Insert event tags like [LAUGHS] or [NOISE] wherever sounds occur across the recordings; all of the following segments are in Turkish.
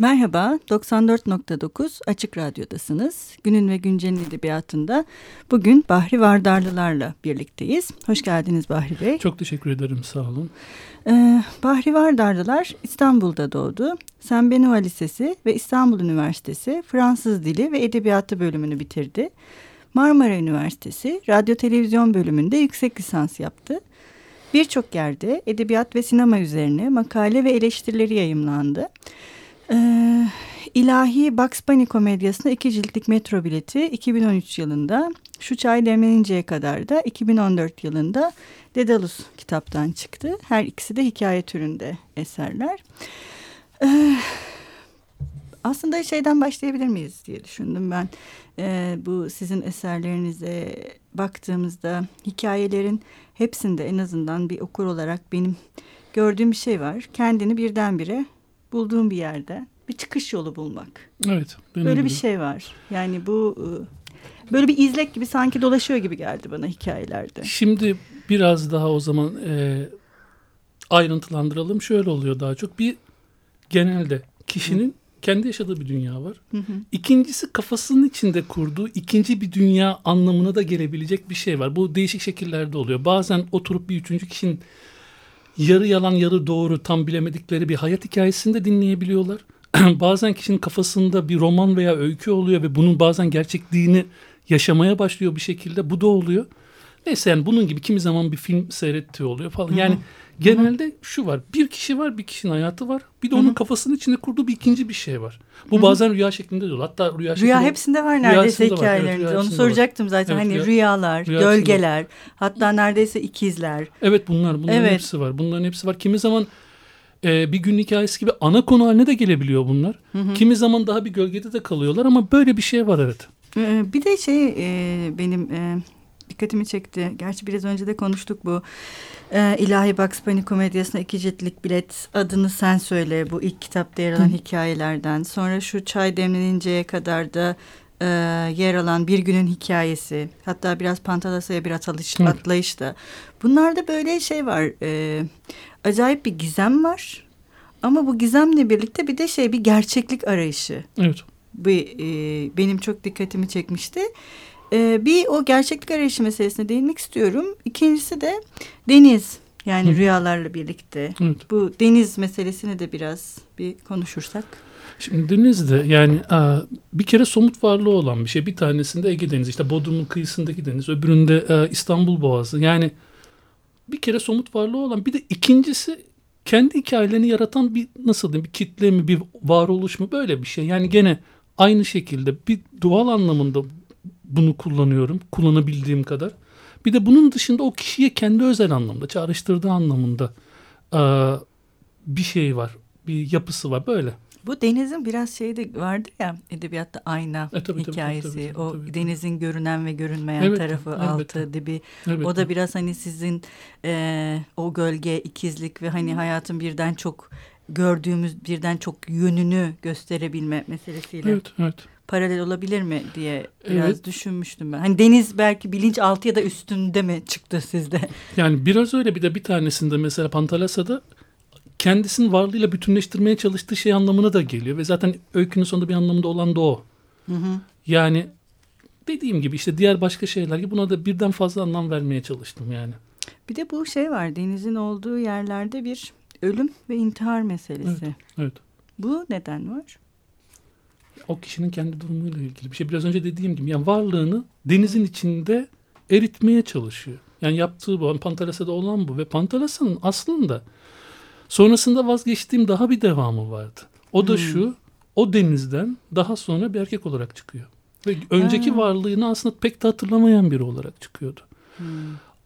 Merhaba, 94.9 Açık Radyo'dasınız. Günün ve Güncel'in edebiyatında bugün Bahri Vardarlılar'la birlikteyiz. Hoş geldiniz Bahri Bey. Çok teşekkür ederim, sağ olun. Ee, Bahri Vardarlılar İstanbul'da doğdu. Saint Benoît Lisesi ve İstanbul Üniversitesi Fransız Dili ve Edebiyatı bölümünü bitirdi. Marmara Üniversitesi Radyo Televizyon bölümünde yüksek lisans yaptı. Birçok yerde edebiyat ve sinema üzerine makale ve eleştirileri yayımlandı. Ee, İlahi Bugs Bunny komedyasına iki ciltlik metro bileti 2013 yılında, Şu Çay Demleninceye kadar da 2014 yılında Dedalus kitaptan çıktı. Her ikisi de hikaye türünde eserler. Ee, aslında şeyden başlayabilir miyiz diye düşündüm ben. Ee, bu sizin eserlerinize baktığımızda hikayelerin hepsinde en azından bir okur olarak benim gördüğüm bir şey var. Kendini birdenbire bulduğum bir yerde bir çıkış yolu bulmak. Evet. Böyle bir şey var. Yani bu e, böyle bir izlek gibi sanki dolaşıyor gibi geldi bana hikayelerde. Şimdi biraz daha o zaman e, ayrıntılandıralım. Şöyle oluyor daha çok. Bir genelde kişinin Hı. kendi yaşadığı bir dünya var. Hı hı. İkincisi kafasının içinde kurduğu ikinci bir dünya anlamına da gelebilecek bir şey var. Bu değişik şekillerde oluyor. Bazen oturup bir üçüncü kişinin yarı yalan yarı doğru tam bilemedikleri bir hayat hikayesini de dinleyebiliyorlar. [CLEARS THROAT] bazen kişinin kafasında bir roman veya öykü oluyor ve bunun bazen gerçekliğini yaşamaya başlıyor bir şekilde. Bu da oluyor. Neyse yani bunun gibi kimi zaman bir film seyrettiği oluyor falan. Yani Hı-hı. genelde şu var. Bir kişi var, bir kişinin hayatı var. Bir de onun Hı-hı. kafasının içinde kurduğu bir ikinci bir şey var. Bu Hı-hı. bazen rüya şeklinde de oluyor. Hatta rüya şeklinde... Rüya hepsinde var neredeyse hikayelerinde. Evet, Onu soracaktım var. zaten. Evet, hani rüya, rüyalar, rüya gölgeler, hatta neredeyse ikizler. Evet bunlar. Bunların evet. hepsi var. Bunların hepsi var. Kimi zaman e, bir gün hikayesi gibi ana konu haline de gelebiliyor bunlar. Hı hı. Kimi zaman daha bir gölgede de kalıyorlar ama böyle bir şey var evet. Ee, bir de şey e, benim e, dikkatimi çekti. Gerçi biraz önce de konuştuk bu. E, İlahi Bugs Bunny komedyasına iki ciltlik bilet adını sen söyle bu ilk kitapta yer alan Hı. hikayelerden. Sonra şu çay demleninceye kadar da e, yer alan bir günün hikayesi. Hatta biraz Pantalasa'ya bir atılış, atlayış da. Bunlarda böyle şey var. E, acayip bir gizem var. Ama bu gizemle birlikte bir de şey bir gerçeklik arayışı. Evet. Bir, e, benim çok dikkatimi çekmişti. E, bir o gerçeklik arayışı meselesine değinmek istiyorum. İkincisi de deniz. Yani Hı. rüyalarla birlikte. Evet. Bu deniz meselesini de biraz bir konuşursak. Şimdi deniz de yani bir kere somut varlığı olan bir şey. Bir tanesinde Ege Denizi işte Bodrum'un kıyısındaki deniz. Öbüründe İstanbul Boğazı. Yani bir kere somut varlığı olan bir de ikincisi kendi hikayelerini yaratan bir nasıl diyeyim bir kitle mi bir varoluş mu böyle bir şey. Yani gene aynı şekilde bir doğal anlamında bunu kullanıyorum kullanabildiğim kadar. Bir de bunun dışında o kişiye kendi özel anlamda çağrıştırdığı anlamında bir şey var bir yapısı var böyle. Bu denizin biraz şeyi de vardı ya edebiyatta ayna e, tabii, hikayesi. Tabii, tabii, tabii, o tabii. denizin görünen ve görünmeyen evet, tarafı evet, altı dibi. Evet, o da biraz hani sizin e, o gölge ikizlik ve hani hayatın birden çok gördüğümüz birden çok yönünü gösterebilme meselesiyle. Evet, evet paralel olabilir mi diye biraz evet. düşünmüştüm ben. Hani deniz belki bilinç altı ya da üstünde mi çıktı sizde? [LAUGHS] Yani biraz öyle bir de bir tanesinde mesela Pantalasa'da kendisinin varlığıyla bütünleştirmeye çalıştığı şey anlamına da geliyor. Ve zaten öykünün sonunda bir anlamında olan da o. Hı hı. Yani dediğim gibi işte diğer başka şeyler gibi buna da birden fazla anlam vermeye çalıştım yani. Bir de bu şey var denizin olduğu yerlerde bir ölüm ve intihar meselesi. Evet, evet. Bu neden var? O kişinin kendi durumuyla ilgili bir şey. Biraz önce dediğim gibi yani varlığını denizin içinde eritmeye çalışıyor. Yani yaptığı bu. Pantalasa'da olan bu. Ve Pantalasa'nın aslında Sonrasında vazgeçtiğim daha bir devamı vardı. O da hmm. şu, o denizden daha sonra bir erkek olarak çıkıyor. Ve önceki ha. varlığını aslında pek de hatırlamayan biri olarak çıkıyordu. Hmm.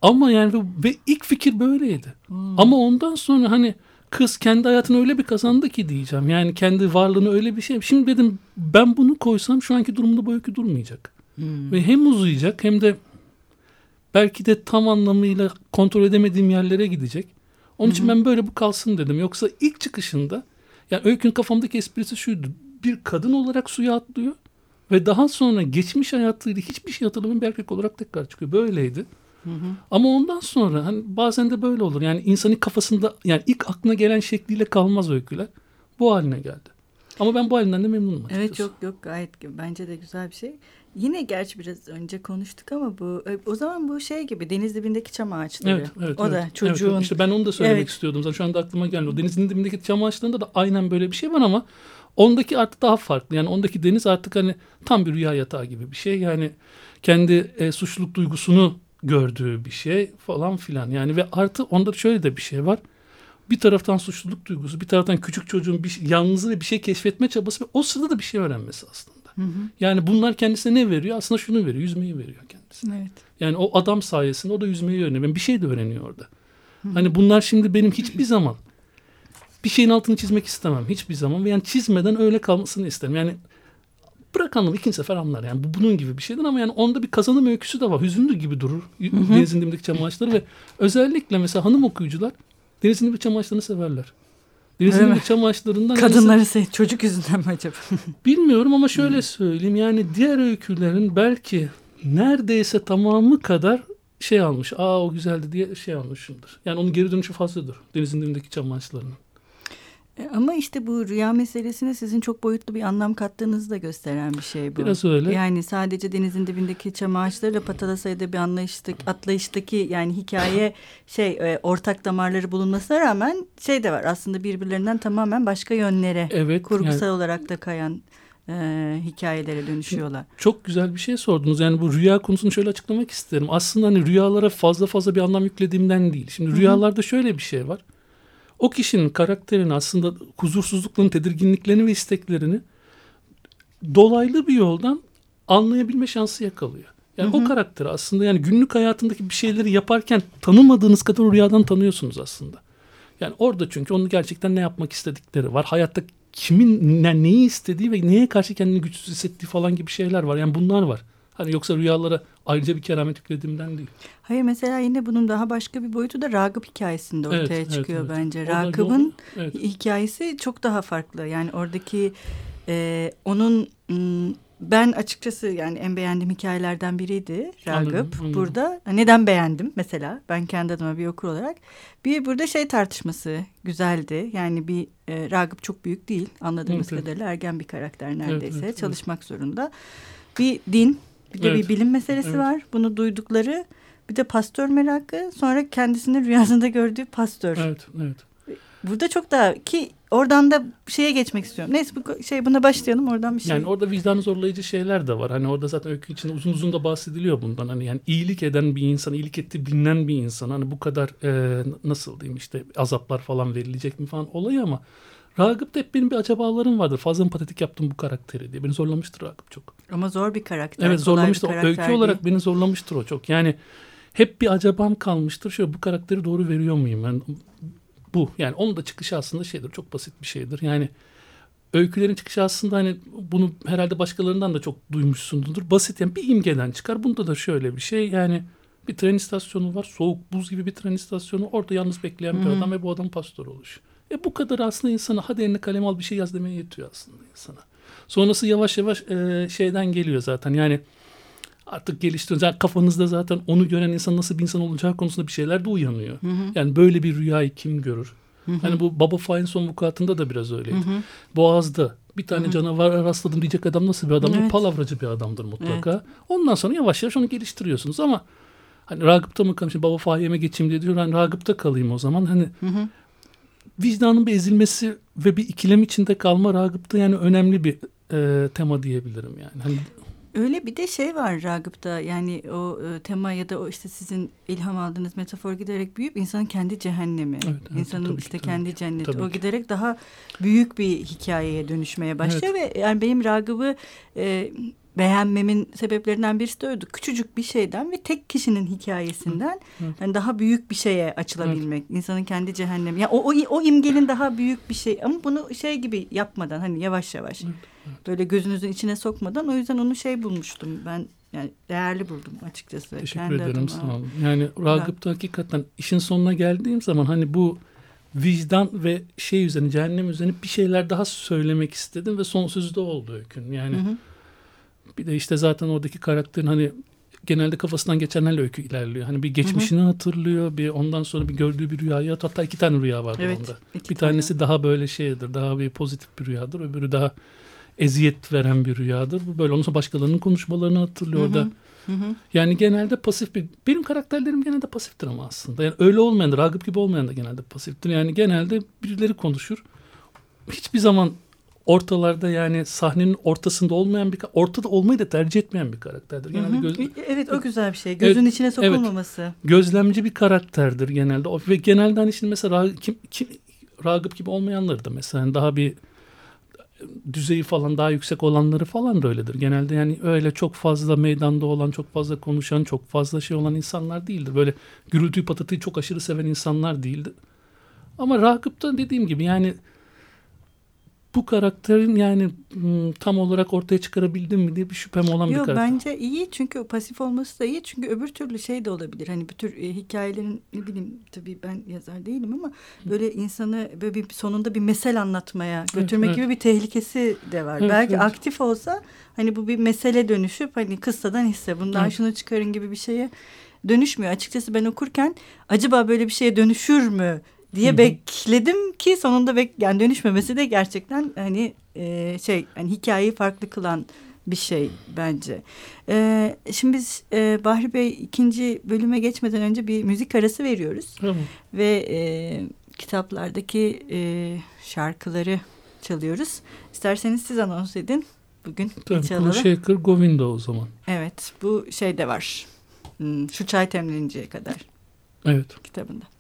Ama yani ve ilk fikir böyleydi. Hmm. Ama ondan sonra hani kız kendi hayatını öyle bir kazandı ki diyeceğim. Yani kendi varlığını öyle bir şey. Şimdi dedim ben bunu koysam şu anki durumda bu öykü durmayacak. Hmm. Ve hem uzayacak hem de belki de tam anlamıyla kontrol edemediğim yerlere gidecek. Onun için ben böyle bu kalsın dedim. Yoksa ilk çıkışında yani öykünün kafamdaki esprisi şuydu. Bir kadın olarak suya atlıyor ve daha sonra geçmiş hayatıyla hiçbir şey hatırlamayan bir erkek olarak tekrar çıkıyor. Böyleydi. Hı hı. Ama ondan sonra hani bazen de böyle olur. Yani insanın kafasında yani ilk aklına gelen şekliyle kalmaz öyküler. Bu haline geldi. Ama ben bu halinden de memnunum açıkçası. Evet yok yok gayet bence de güzel bir şey. Yine gerçi biraz önce konuştuk ama bu e, o zaman bu şey gibi deniz dibindeki çam ağaçları. Evet, evet, o evet. da çocuğun. Evet, işte ben onu da söylemek Evet. istiyordum. Zaten şu anda aklıma geldi. O denizin dibindeki çam ağaçlarında da aynen böyle bir şey var ama ondaki artık daha farklı. Yani ondaki deniz artık hani tam bir rüya yatağı gibi bir şey. Yani kendi e, suçluluk duygusunu gördüğü bir şey falan filan. Yani ve artı onda şöyle de bir şey var. Bir taraftan suçluluk duygusu, bir taraftan küçük çocuğun bir şey- yalnızlığı bir şey keşfetme çabası ve o sırada da bir şey öğrenmesi aslında. Hı hı. Yani bunlar kendisine ne veriyor? Aslında şunu veriyor, yüzmeyi veriyor kendisine. Evet. Yani o adam sayesinde o da yüzmeyi öğreniyor. Bir şey de öğreniyor orada. Hani bunlar şimdi benim hiçbir zaman bir şeyin altını çizmek istemem. Hiçbir zaman. Yani çizmeden öyle kalmasını isterim. Yani bırak anlamı ikinci sefer anlar. Yani bu bunun gibi bir şeydir ama yani onda bir kazanım öyküsü de var. Hüzünlü gibi durur. Denizin dibindeki çam ağaçları ve özellikle mesela hanım okuyucular denizin dibindeki çam ağaçlarını severler. Denizin dibindeki çam ağaçlarından Kadınları sev çocuk yüzünden mi acaba? [LAUGHS] Bilmiyorum ama şöyle söyleyeyim yani diğer öykülerin belki neredeyse tamamı kadar şey almış. Aa o güzeldi diye şey almışımdır. Yani onun geri dönüşü fazladır. Denizin dibindeki çam ağaçlarının. E, Ama işte bu rüya meselesine sizin çok boyutlu bir anlam kattığınızı da gösteren bir şey bu. Biraz öyle. Yani sadece denizin dibindeki çam ağaçlarıyla Patalasay'da bir anlayıştaki, atlayıştaki yani hikaye şey e, ortak damarları bulunmasına rağmen şey de var aslında birbirlerinden tamamen başka yönlere Evet. kurgusal yani olarak da kayan e, hikayelere dönüşüyorlar. çok güzel bir şey sordunuz. Yani bu rüya konusunu şöyle açıklamak isterim. Aslında hani rüyalara fazla fazla bir anlam yüklediğimden değil. Şimdi Hı hı. rüyalarda şöyle bir şey var. O kişinin karakterini aslında huzursuzluklarını, tedirginliklerini ve isteklerini dolaylı bir yoldan anlayabilme şansı yakalıyor. Yani Hı hı. o karakteri aslında yani günlük hayatındaki bir şeyleri yaparken tanımadığınız kadar o rüyadan tanıyorsunuz aslında. Yani orada çünkü onun gerçekten ne yapmak istedikleri var. Hayatta kimin ne, neyi istediği ve neye karşı kendini güçsüz hissettiği falan gibi şeyler var. Yani bunlar var. Hani yoksa rüyalara ayrıca bir keramet yüklediğimden değil. Hayır mesela yine bunun daha başka bir boyutu da Ragıp hikayesinde ortaya Evet, evet, çıkıyor evet. bence. Da Ragıp'ın evet. hikayesi çok daha farklı. Yani oradaki e, onun ben açıkçası yani en beğendiğim hikayelerden biriydi Ragıp. Anladım, anladım. Burada neden beğendim mesela ben kendi adıma bir okur olarak. Bir burada şey tartışması güzeldi. Yani bir e, Ragıp çok büyük değil anladığımız Evet, evet. kadarıyla ergen bir karakter neredeyse evet, evet. çalışmak zorunda. Bir din bir de Evet, bir bilim meselesi evet. var. Bunu duydukları bir de pastör merakı sonra kendisini rüyasında gördüğü pastör. Evet, evet. Burada çok daha ki oradan da şeye geçmek istiyorum. Neyse bu şey buna başlayalım oradan bir şey. Yani orada vicdanı zorlayıcı şeyler de var. Hani orada zaten öykü içinde uzun uzun da bahsediliyor bundan. Hani yani iyilik eden bir insan, iyilik ettiği bilinen bir insan. Hani bu kadar e, nasıl diyeyim işte azaplar falan verilecek mi falan olayı ama Ragıp'ta hep benim bir acabalarım vardır. Fazla mı patetik yaptım bu karakteri diye. Beni zorlamıştır Ragıp çok. Ama zor bir karakter. Evet zorlamıştır. Karakter Öykü değil. olarak beni zorlamıştır o çok. Yani hep bir acabam kalmıştır. Şöyle bu karakteri doğru veriyor muyum? Ben bu. Yani onun da çıkışı aslında şeydir. Çok basit bir şeydir. Yani öykülerin çıkışı aslında hani bunu herhalde başkalarından da çok duymuşsundur. Basit yani bir imgeden çıkar. Bunda da şöyle bir şey yani bir tren istasyonu var. Soğuk buz gibi bir tren istasyonu. Orada yalnız bekleyen bir Hı. adam ve bu adam pastör oluşu. E bu kadar aslında insana hadi eline kalem al bir şey yaz demeye yetiyor aslında insana. Sonrası yavaş yavaş e, şeyden geliyor zaten. Yani artık geliştiriyor. Zaten kafanızda zaten onu gören insan nasıl bir insan olacağı konusunda bir şeyler de uyanıyor. Hı hı, Yani böyle bir rüyayı kim görür? hı hı, Hani bu Baba Fahin son vukuatında da biraz öyleydi. hı hı. Boğaz'da bir tane Hı hı. canavar rastladım diyecek adam nasıl bir adamdır? Evet. Palavracı bir adamdır mutlaka. Ondan sonra yavaş yavaş onu geliştiriyorsunuz ama hani Ragıp'ta mı kalayım? Şimdi Baba Fahim'e geçeyim diye diyor. Ben Ragıp'ta kalayım o zaman. Hani Hı hı. Vicdanın bir ezilmesi ve bir ikilem içinde kalma Ragıp'ta yani önemli bir e, tema diyebilirim yani. Hani Öyle bir de şey var Ragıp'ta yani o e, tema ya da o işte sizin ilham aldığınız metafor giderek büyüyüp insanın kendi cehennemi. Evet, evet, insanın tabii ki, işte tabii kendi ki, cenneti. tabii o ki. giderek daha büyük bir hikayeye dönüşmeye başlıyor ve yani benim Ragıp'ı e, beğenmemin sebeplerinden birisi de oydu. Küçücük bir şeyden ve tek kişinin hikayesinden Hı, hı. yani daha büyük bir şeye açılabilmek. insanın kendi cehennemi. Ya o, o o imgenin daha büyük bir şey ama bunu şey gibi yapmadan hani yavaş yavaş böyle gözünüzün içine sokmadan o yüzden onu şey bulmuştum ben yani değerli buldum açıkçası. Teşekkür kendi ederim adıma. sağ olun. Yani Ragıp'ta hakikaten işin sonuna geldiğim zaman hani bu vicdan ve şey üzerine cehennem üzerine bir şeyler daha söylemek istedim ve son sözü de oldu öykünün. Yani Hı hı. Bir de işte zaten oradaki karakterin hani genelde kafasından geçenlerle öykü ilerliyor. Hani bir geçmişini hı hı. hatırlıyor, bir ondan sonra bir gördüğü bir rüyayı hatta iki tane rüya var evet, onda. Bir tane. tanesi daha böyle şeydir, daha bir pozitif bir rüyadır, öbürü daha eziyet veren bir rüyadır. Bu böyle ondan sonra başkalarının konuşmalarını hatırlıyor da. Yani genelde pasif bir... Benim karakterlerim genelde pasiftir ama aslında. Yani öyle olmayan da, Ragıp gibi olmayan da genelde pasiftir. Yani genelde birileri konuşur. Hiçbir zaman ortalarda yani sahnenin ortasında olmayan bir ortada olmayı da tercih etmeyen bir karakterdir. Genelde göz, evet o güzel bir şey. Gözün evet, içine sokulmaması. Evet, gözlemci bir karakterdir genelde. Ve genelde hani şimdi mesela kim, kim, Ragıp gibi olmayanları da mesela hani daha bir düzeyi falan daha yüksek olanları falan da öyledir. Genelde yani öyle çok fazla meydanda olan, çok fazla konuşan, çok fazla şey olan insanlar değildir. Böyle gürültüyü patatayı çok aşırı seven insanlar değildir. Ama Ragıp da dediğim gibi yani bu karakterin yani hmm, tam olarak ortaya çıkarabildim mi diye bir şüphem olan Yok, bir karakter. Bence iyi çünkü pasif olması da iyi çünkü öbür türlü şey de olabilir. Hani bu tür e, hikayelerin ne bileyim tabii ben yazar değilim ama böyle insanı böyle bir sonunda bir mesel anlatmaya götürmek evet, gibi bir tehlikesi de var. Evet, Belki evet. aktif olsa hani bu bir mesele dönüşüp hani kıssadan hisse bundan evet. şunu çıkarın gibi bir şeye dönüşmüyor. Açıkçası ben okurken acaba böyle bir şeye dönüşür mü diye Hı-hı. bekledim ki sonunda bek yani dönüşmemesi de gerçekten hani e, şey hani hikayeyi farklı kılan bir şey bence. E, şimdi biz e, Bahri Bey ikinci bölüme geçmeden önce bir müzik arası veriyoruz. Hı-hı. Ve e, kitaplardaki e, şarkıları çalıyoruz. İsterseniz siz anons edin. Bugün Tabii. Shaker Govinda o zaman. Evet bu şey de var. Hmm, şu çay temleninceye kadar. Evet. Kitabında.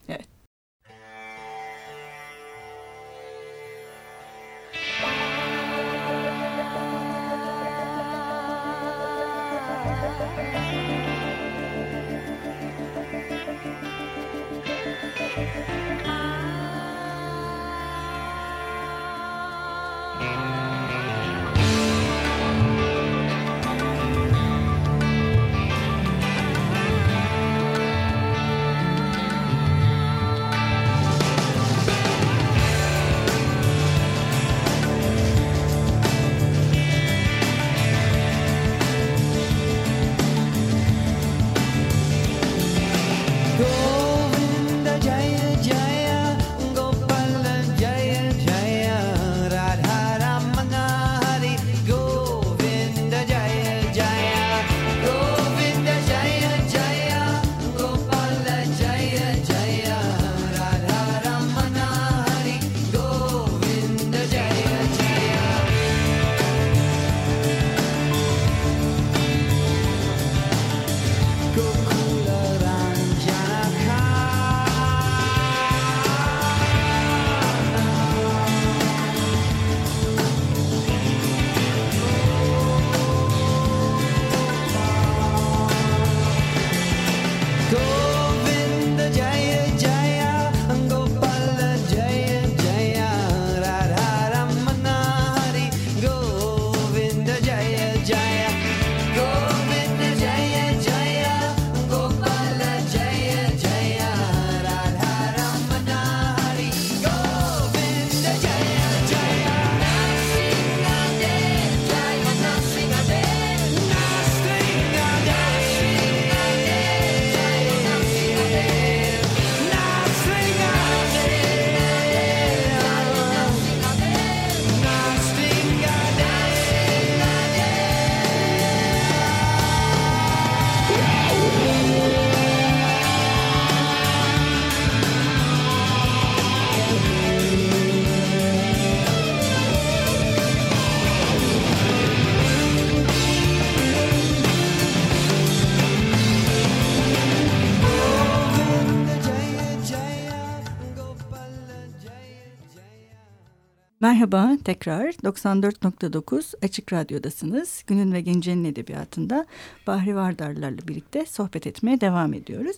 Merhaba tekrar 94.9 Açık Radyo'dasınız. Günün ve Gence'nin edebiyatında Bahri Vardarlar'la birlikte sohbet etmeye devam ediyoruz.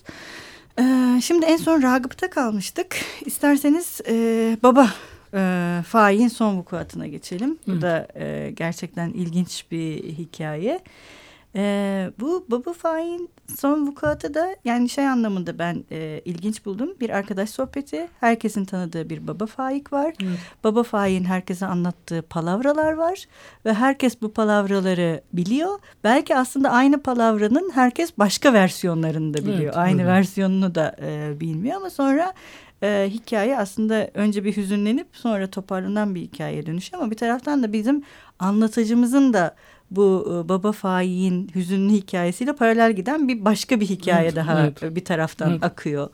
Ee, şimdi en son Ragıp'ta kalmıştık. İsterseniz e, baba e, Faik'in son vukuatına geçelim. Bu da e, gerçekten ilginç bir hikaye. Ee, bu Baba Faik'in son vukuatı da yani şey anlamında ben e, ilginç buldum. Bir arkadaş sohbeti. Herkesin tanıdığı bir Baba Faik var. Evet. Baba Faik'in herkese anlattığı palavralar var. Ve herkes bu palavraları biliyor. Belki aslında aynı palavranın herkes başka versiyonlarını da biliyor. Evet, aynı öyle. versiyonunu da e, bilmiyor ama sonra e, hikaye aslında önce bir hüzünlenip sonra toparlanan bir hikayeye dönüşüyor ama bir taraftan da bizim anlatıcımızın da bu e, baba faik'in hüzünlü hikayesiyle paralel giden bir başka bir hikaye evet, daha evet. bir taraftan evet. akıyor.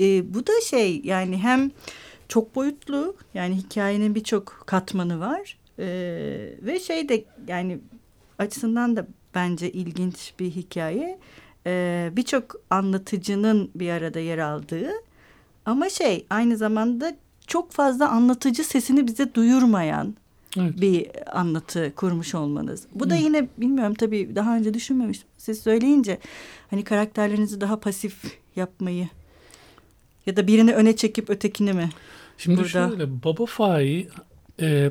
E, bu da şey yani hem çok boyutlu yani hikayenin birçok katmanı var e, ve şey de yani açısından da bence ilginç bir hikaye. E, birçok anlatıcının bir arada yer aldığı ama şey aynı zamanda çok fazla anlatıcı sesini bize duyurmayan evet. bir anlatı kurmuş olmanız. Bu da yine bilmiyorum tabii daha önce düşünmemiştim. Siz söyleyince hani karakterlerinizi daha pasif yapmayı ya da birini öne çekip ötekini mi? Şimdi burada? şöyle Baba Fai e,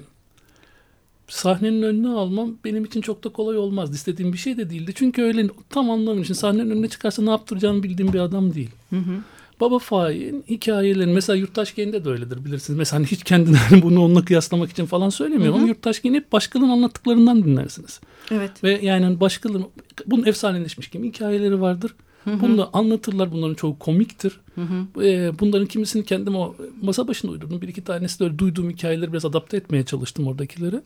sahnenin önüne almam benim için çok da kolay olmazdı. İstediğim bir şey de değildi. Çünkü öyle tam anlamı için sahnenin önüne çıkarsa ne yaptıracağını bildiğim bir adam değil. Hı hı. Baba Faik'in hikayelerini mesela Yurttaş Gen'de de öyledir bilirsiniz. Mesela hani hiç kendini [LAUGHS] bunu onunla kıyaslamak için falan söylemiyorum hı hı. ama Yurttaş Gen'i hep başkalarının anlattıklarından dinlersiniz. Evet. Ve yani başkalarının bunun efsaneleşmiş gibi hikayeleri vardır. Bunu da anlatırlar. Bunların çoğu komiktir. Hı hı. Ee, bunların kimisini kendim o masa başında uydurdum. Bir iki tanesi de öyle duyduğum hikayeleri biraz adapte etmeye çalıştım oradakileri.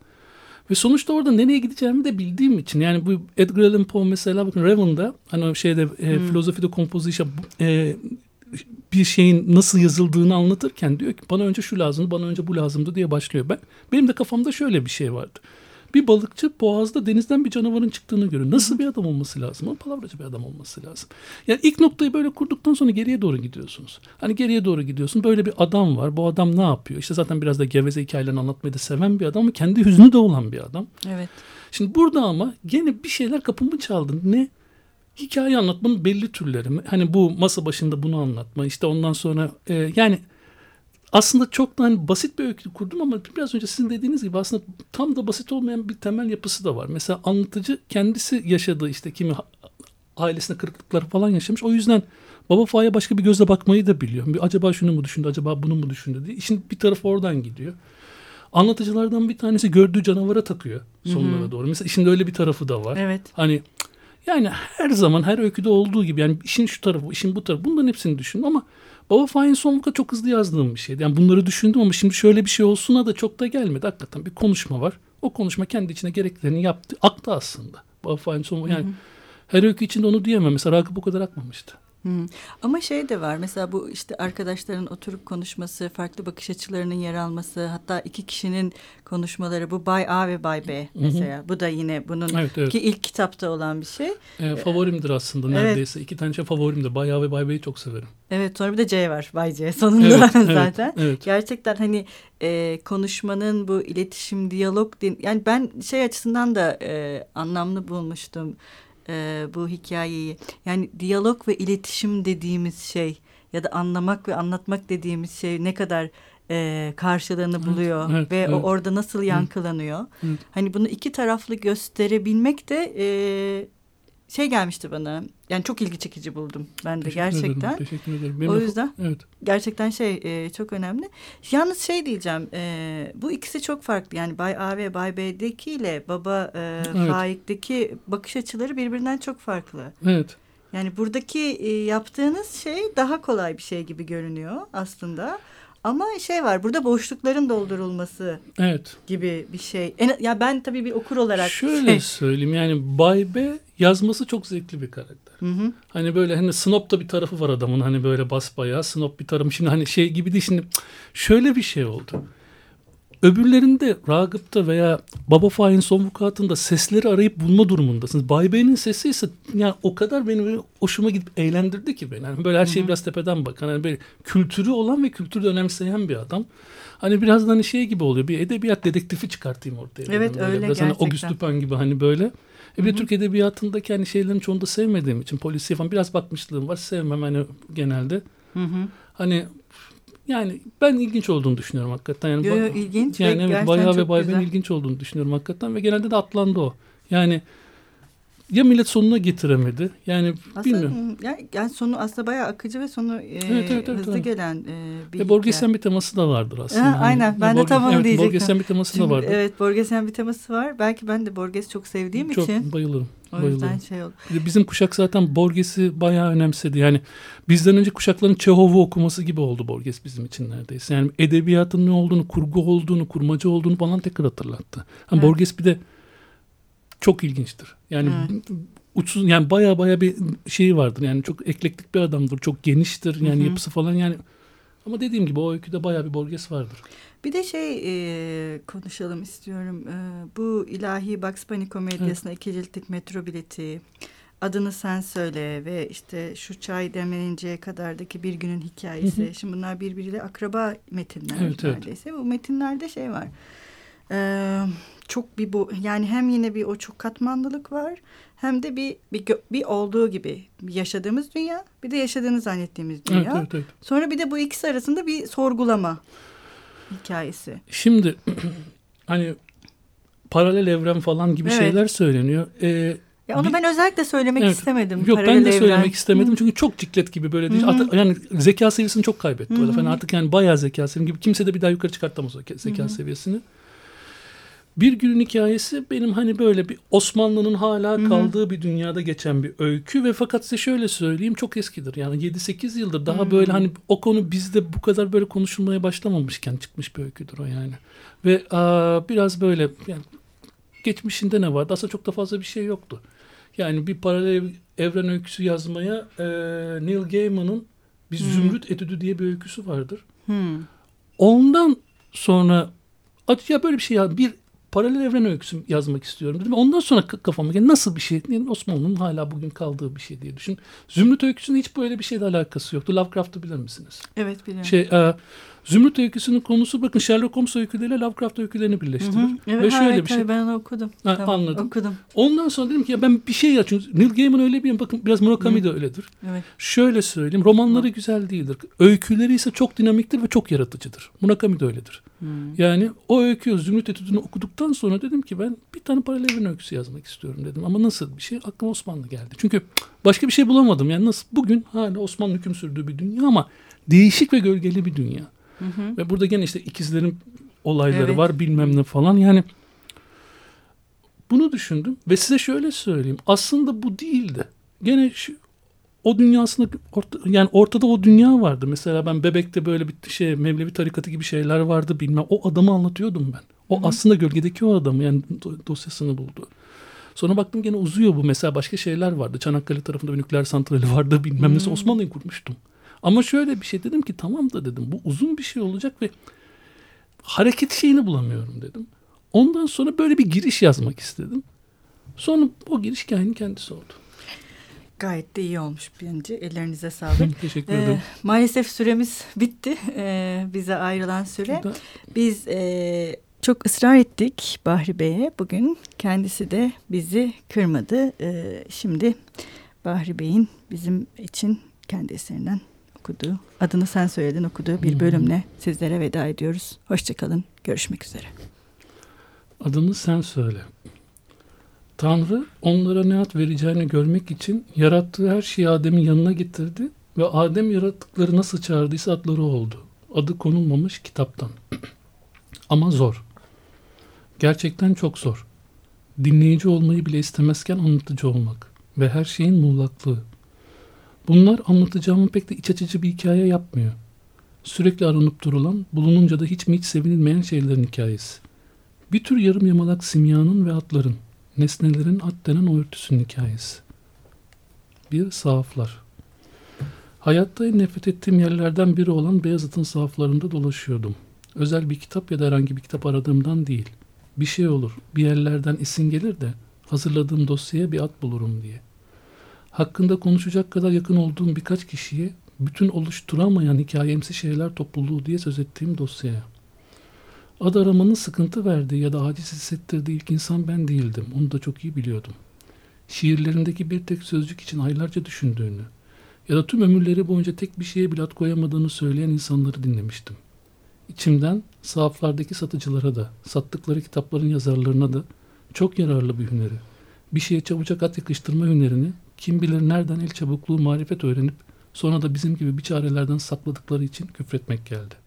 Ve sonuçta orada nereye gideceğimi de bildiğim için. Yani bu Edgar Allan Poe mesela bakın Raven'da hani şeyde e, hmm. Of Composition e, bir şeyin nasıl yazıldığını anlatırken diyor ki bana önce şu lazımdı, bana önce bu lazımdı diye başlıyor. Ben benim de kafamda şöyle bir şey vardı. Bir balıkçı boğazda denizden bir canavarın çıktığını görüyor. Nasıl bir adam olması lazım? O palavracı bir adam olması lazım. Yani ilk noktayı böyle kurduktan sonra geriye doğru gidiyorsunuz. Hani geriye doğru gidiyorsun. Böyle bir adam var. Bu adam ne yapıyor? İşte zaten biraz da geveze hikayelerini anlatmayı da seven bir adam ama kendi hüznü de olan bir adam. Evet. Şimdi burada ama gene bir şeyler kapımı çaldı. Ne? Hikaye anlatmanın belli türleri. Hani bu masa başında bunu anlatma işte ondan sonra e, yani aslında çok da hani basit bir öykü kurdum ama biraz önce sizin dediğiniz gibi aslında tam da basit olmayan bir temel yapısı da var. Mesela anlatıcı kendisi yaşadığı işte kimi ailesine kırıklıkları falan yaşamış. O yüzden baba Fa'ya başka bir gözle bakmayı da biliyor. Bir, acaba şunu mu düşündü, acaba bunu mu düşündü diye. İşin bir tarafı oradan gidiyor. Anlatıcılardan bir tanesi gördüğü canavara takıyor sonlara Hı-hı. doğru. Mesela işin öyle bir tarafı da var. Evet. Hani yani her zaman her öyküde olduğu gibi yani işin şu tarafı, işin bu tarafı bunların hepsini düşündüm ama Baba Fahin Sonluk'a çok hızlı yazdığım bir şeydi. Yani bunları düşündüm ama şimdi şöyle bir şey olsuna da çok da gelmedi. Hakikaten bir konuşma var. O konuşma kendi içine gereklerini yaptı. Aktı aslında. Baba Fahin Sonluk yani hı hı. her öykü içinde onu diyemem. Mesela Ragıp o kadar akmamıştı. Hmm. Ama şey de var mesela bu işte arkadaşların oturup konuşması, farklı bakış açılarının yer alması, hatta iki kişinin konuşmaları bu Bay A ve Bay B mesela. Hı hı. Bu da yine bunun evet, evet. ki ilk kitapta olan bir şey. E, favorimdir aslında neredeyse. Evet. İki tane şey favorimdir. Bay A ve Bay B'yi çok severim. Evet sonra bir de C var Bay C sonunda evet, [LAUGHS] zaten. Evet, evet. Gerçekten hani e, konuşmanın bu iletişim, diyalog yani ben şey açısından da e, anlamlı bulmuştum e, bu hikayeyi. Yani diyalog ve iletişim dediğimiz şey ya da anlamak ve anlatmak dediğimiz şey ne kadar e, karşılığını buluyor evet, ve evet. o orada nasıl yankılanıyor. Evet. Hani bunu iki taraflı gösterebilmek de e, şey gelmişti bana. Yani çok ilgi çekici buldum ben de teşekkür gerçekten. Ederim, teşekkür ederim. Benim o yüzden evet. gerçekten şey e, çok önemli. Yalnız şey diyeceğim. E, bu ikisi çok farklı. Yani Bay A ve Bay B'deki ile Baba e, evet. Faik'teki bakış açıları birbirinden çok farklı. Evet. Yani buradaki e, yaptığınız şey daha kolay bir şey gibi görünüyor aslında. Ama şey var burada boşlukların doldurulması evet. gibi bir şey. En, ya ben tabii bir okur olarak. Şöyle şey... söyleyeyim yani Bay B yazması çok zevkli bir karakter. Hı hı. Hani böyle hani snob da bir tarafı var adamın hani böyle basbayağı snob bir tarafı. Şimdi hani şey gibi değil şimdi şöyle bir şey oldu. Öbürlerinde Ragıp'ta veya Baba Fahin son vukuatında sesleri arayıp bulma durumundasınız. Bay Bey'in sesi ise yani o kadar beni hoşuma gidip eğlendirdi ki beni. Yani böyle her şeyi biraz tepeden bakan, hani böyle kültürü olan ve kültürü önemseyen bir adam. Hani biraz hani şey gibi oluyor. Bir edebiyat dedektifi çıkartayım ortaya. Evet öyle biraz gerçekten. Hani Auguste Dupin gibi hani böyle. E bir de Türk edebiyatındaki hani şeylerin çoğunu da sevmediğim için polisiye falan biraz bakmışlığım var. Sevmem hani genelde. Hı hı. Hani yani ben ilginç olduğunu düşünüyorum hakikaten. Yani yo, yo, ilginç yani evet, bayağı ve bayağı ben ilginç olduğunu düşünüyorum hakikaten ve genelde de atlandı o. Yani ya millet sonuna getiremedi. Yani aslında, bilmiyorum. Yani, yani sonu aslında bayağı akıcı ve sonu e, Evet, evet, evet, hızlı evet. gelen e, bir Ve Borges'in bir teması da vardır aslında. Ha, aynen. Ben de tam onu evet, diyecektim. Borges'in bir teması da Şimdi, vardır. Evet Borges'in bir teması var. Belki ben de Borges çok sevdiğim Çok için. bayılırım. O bayılırım. yüzden şey oldu. Bizim kuşak zaten Borges'i bayağı önemsedi. Yani bizden önce kuşakların Çehov'u okuması gibi oldu Borges bizim için neredeyse. Yani edebiyatın ne olduğunu, kurgu olduğunu, kurmaca olduğunu falan tekrar hatırlattı. Ha, Evet. Borges bir de çok ilginçtir. Yani Evet. uçsuz yani baya baya bir şeyi vardır. Yani çok eklektik bir adamdır. Çok geniştir yani Hı hı. yapısı falan yani. Ama dediğim gibi o öyküde baya bir Borges vardır. Bir de şey e, konuşalım istiyorum. E, bu ilahi Bugs Bunny komedyasına iki ciltlik metro bileti, adını sen söyle ve işte şu çay demleninceye kadardaki bir günün hikayesi. Hı hı. Şimdi bunlar birbiriyle akraba metinler Evet, evet. neredeyse. Bu metinlerde şey var. E, çok bir bu yani hem yine bir o çok katmanlılık var hem de bir bir, bir olduğu gibi yaşadığımız dünya bir de yaşadığını zannettiğimiz dünya. Evet, evet, evet. Sonra bir de bu ikisi arasında bir sorgulama hikayesi. Şimdi [CLEARS THROAT] hani paralel evren falan gibi Evet. şeyler söyleniyor. Ee, Ya onu Bir- ben özellikle söylemek Evet. istemedim. Yok ben de evren. söylemek istemedim Hı. çünkü çok ciklet gibi böyle değil. Hatta yani zeka seviyesini çok kaybetti. Hı falan artık yani bayağı zeka seviyesi gibi kimse de bir daha yukarı çıkartamaz o zeka hı. seviyesini. Bir günün hikayesi benim hani böyle bir Osmanlı'nın hala Hı hı. kaldığı bir dünyada geçen bir öykü ve fakat size şöyle söyleyeyim çok eskidir. Yani 7-8 yıldır daha Hı. böyle hani o konu bizde bu kadar böyle konuşulmaya başlamamışken çıkmış bir öyküdür o yani. Ve aa, biraz böyle yani geçmişinde ne vardı? Aslında çok da fazla bir şey yoktu. Yani bir paralel evren öyküsü yazmaya e, Neil Gaiman'ın bir Hmm. Zümrüt Etüdü diye bir öyküsü vardır. Hmm. Ondan sonra "At ya böyle bir şey ya bir paralel evren öyküsü yazmak istiyorum dedim. Ondan sonra kafama geldi nasıl bir şey? Yani Osmanlı'nın hala bugün kaldığı bir şey diye düşün. Zümrüt öyküsünün hiç böyle bir şeyle alakası yoktu. Lovecraft'ı bilir misiniz? Evet biliyorum. Şey, e, Zümrüt öyküsünün konusu bakın Sherlock Holmes öyküleriyle Lovecraft öykülerini Hı birleştirir. hı. Evet, Ve şöyle evet, bir şey. ben onu okudum. Ha, Tamam, anladım. Okudum. Ondan sonra dedim ki ya ben bir şey açayım. Neil Gaiman öyle bir bakın biraz Murakami de öyledir. Evet. Şöyle söyleyeyim romanları güzel değildir. Öyküleri ise çok dinamiktir ve çok yaratıcıdır. Murakami de öyledir. Hmm. Yani o öykü Zümrüt Etüdü'nü okuduktan sonra dedim ki ben bir tane paralel evren öyküsü yazmak istiyorum dedim. Ama nasıl bir şey? Aklıma Osmanlı geldi. Çünkü başka bir şey bulamadım. Yani nasıl bugün hala Osmanlı hüküm sürdüğü bir dünya ama değişik ve gölgeli bir dünya. Hı hı. Ve burada gene işte ikizlerin olayları Evet. var bilmem ne falan. Yani bunu düşündüm ve size şöyle söyleyeyim. Aslında bu değildi. Gene şu, o dünyasında orta, yani ortada o dünya vardı. Mesela ben bebekte böyle bir şey Mevlevi tarikatı gibi şeyler vardı bilmem. O adamı anlatıyordum ben. O Hı aslında gölgedeki o adamı yani do- dosyasını buldu. Sonra baktım gene uzuyor bu. Mesela başka şeyler vardı. Çanakkale tarafında bir nükleer santrali vardı bilmem. Hmm. Osmanlı'yı kurmuştum. Ama şöyle bir şey dedim ki tamam da dedim bu uzun bir şey olacak ve hareket şeyini bulamıyorum dedim. Ondan sonra böyle bir giriş yazmak istedim. Sonra o giriş hikayenin kendisi oldu. Gayet de iyi olmuş bence. Ellerinize sağlık. [LAUGHS] Teşekkür Ee, ederim. maalesef süremiz bitti. Ee, bize ayrılan süre. Burada- Biz e, çok ısrar ettik Bahri Bey'e bugün. Kendisi de bizi kırmadı. Ee, şimdi Bahri Bey'in bizim için kendi eserinden okuduğu, adını sen söyledin okuduğu bir Hmm. bölümle sizlere veda ediyoruz. Hoşçakalın. Görüşmek üzere. Adını sen söyle. Tanrı onlara ne ad vereceğini görmek için yarattığı her şeyi Adem'in yanına getirdi ve Adem yarattıkları nasıl çağırdıysa adları oldu. Adı konulmamış kitaptan. [CLEARS THROAT] Ama zor. Gerçekten çok zor. Dinleyici olmayı bile istemezken anlatıcı olmak ve her şeyin muğlaklığı. Bunlar anlatacağımın pek de iç açıcı bir hikaye yapmıyor. Sürekli aranıp durulan, bulununca da hiç mi hiç sevinilmeyen şeylerin hikayesi. Bir tür yarım yamalak simyanın ve atların, nesnelerin at denen örtüsünün hikayesi. Bir sahaflar. Hayatta en nefret ettiğim yerlerden biri olan Beyazıt'ın sahaflarında dolaşıyordum. Özel bir kitap ya da herhangi bir kitap aradığımdan değil. Bir şey olur, bir yerlerden isim gelir de hazırladığım dosyaya bir at bulurum diye. Hakkında konuşacak kadar yakın olduğum birkaç kişiye bütün oluşturamayan hikayemsi şeyler topluluğu diye söz ettiğim dosyaya. Ad aramanın sıkıntı verdiği ya da aciz hissettirdiği ilk insan ben değildim. Onu da çok iyi biliyordum. Şiirlerindeki bir tek sözcük için aylarca düşündüğünü ya da tüm ömürleri boyunca tek bir şeye bile ad koyamadığını söyleyen insanları dinlemiştim. İçimden sahaflardaki satıcılara da, sattıkları kitapların yazarlarına da çok yararlı bir hüneri, bir şeye çabucak at yakıştırma hünerini kim bilir nereden el çabukluğu marifet öğrenip sonra da bizim gibi bir çarelerden sakladıkları için küfretmek geldi.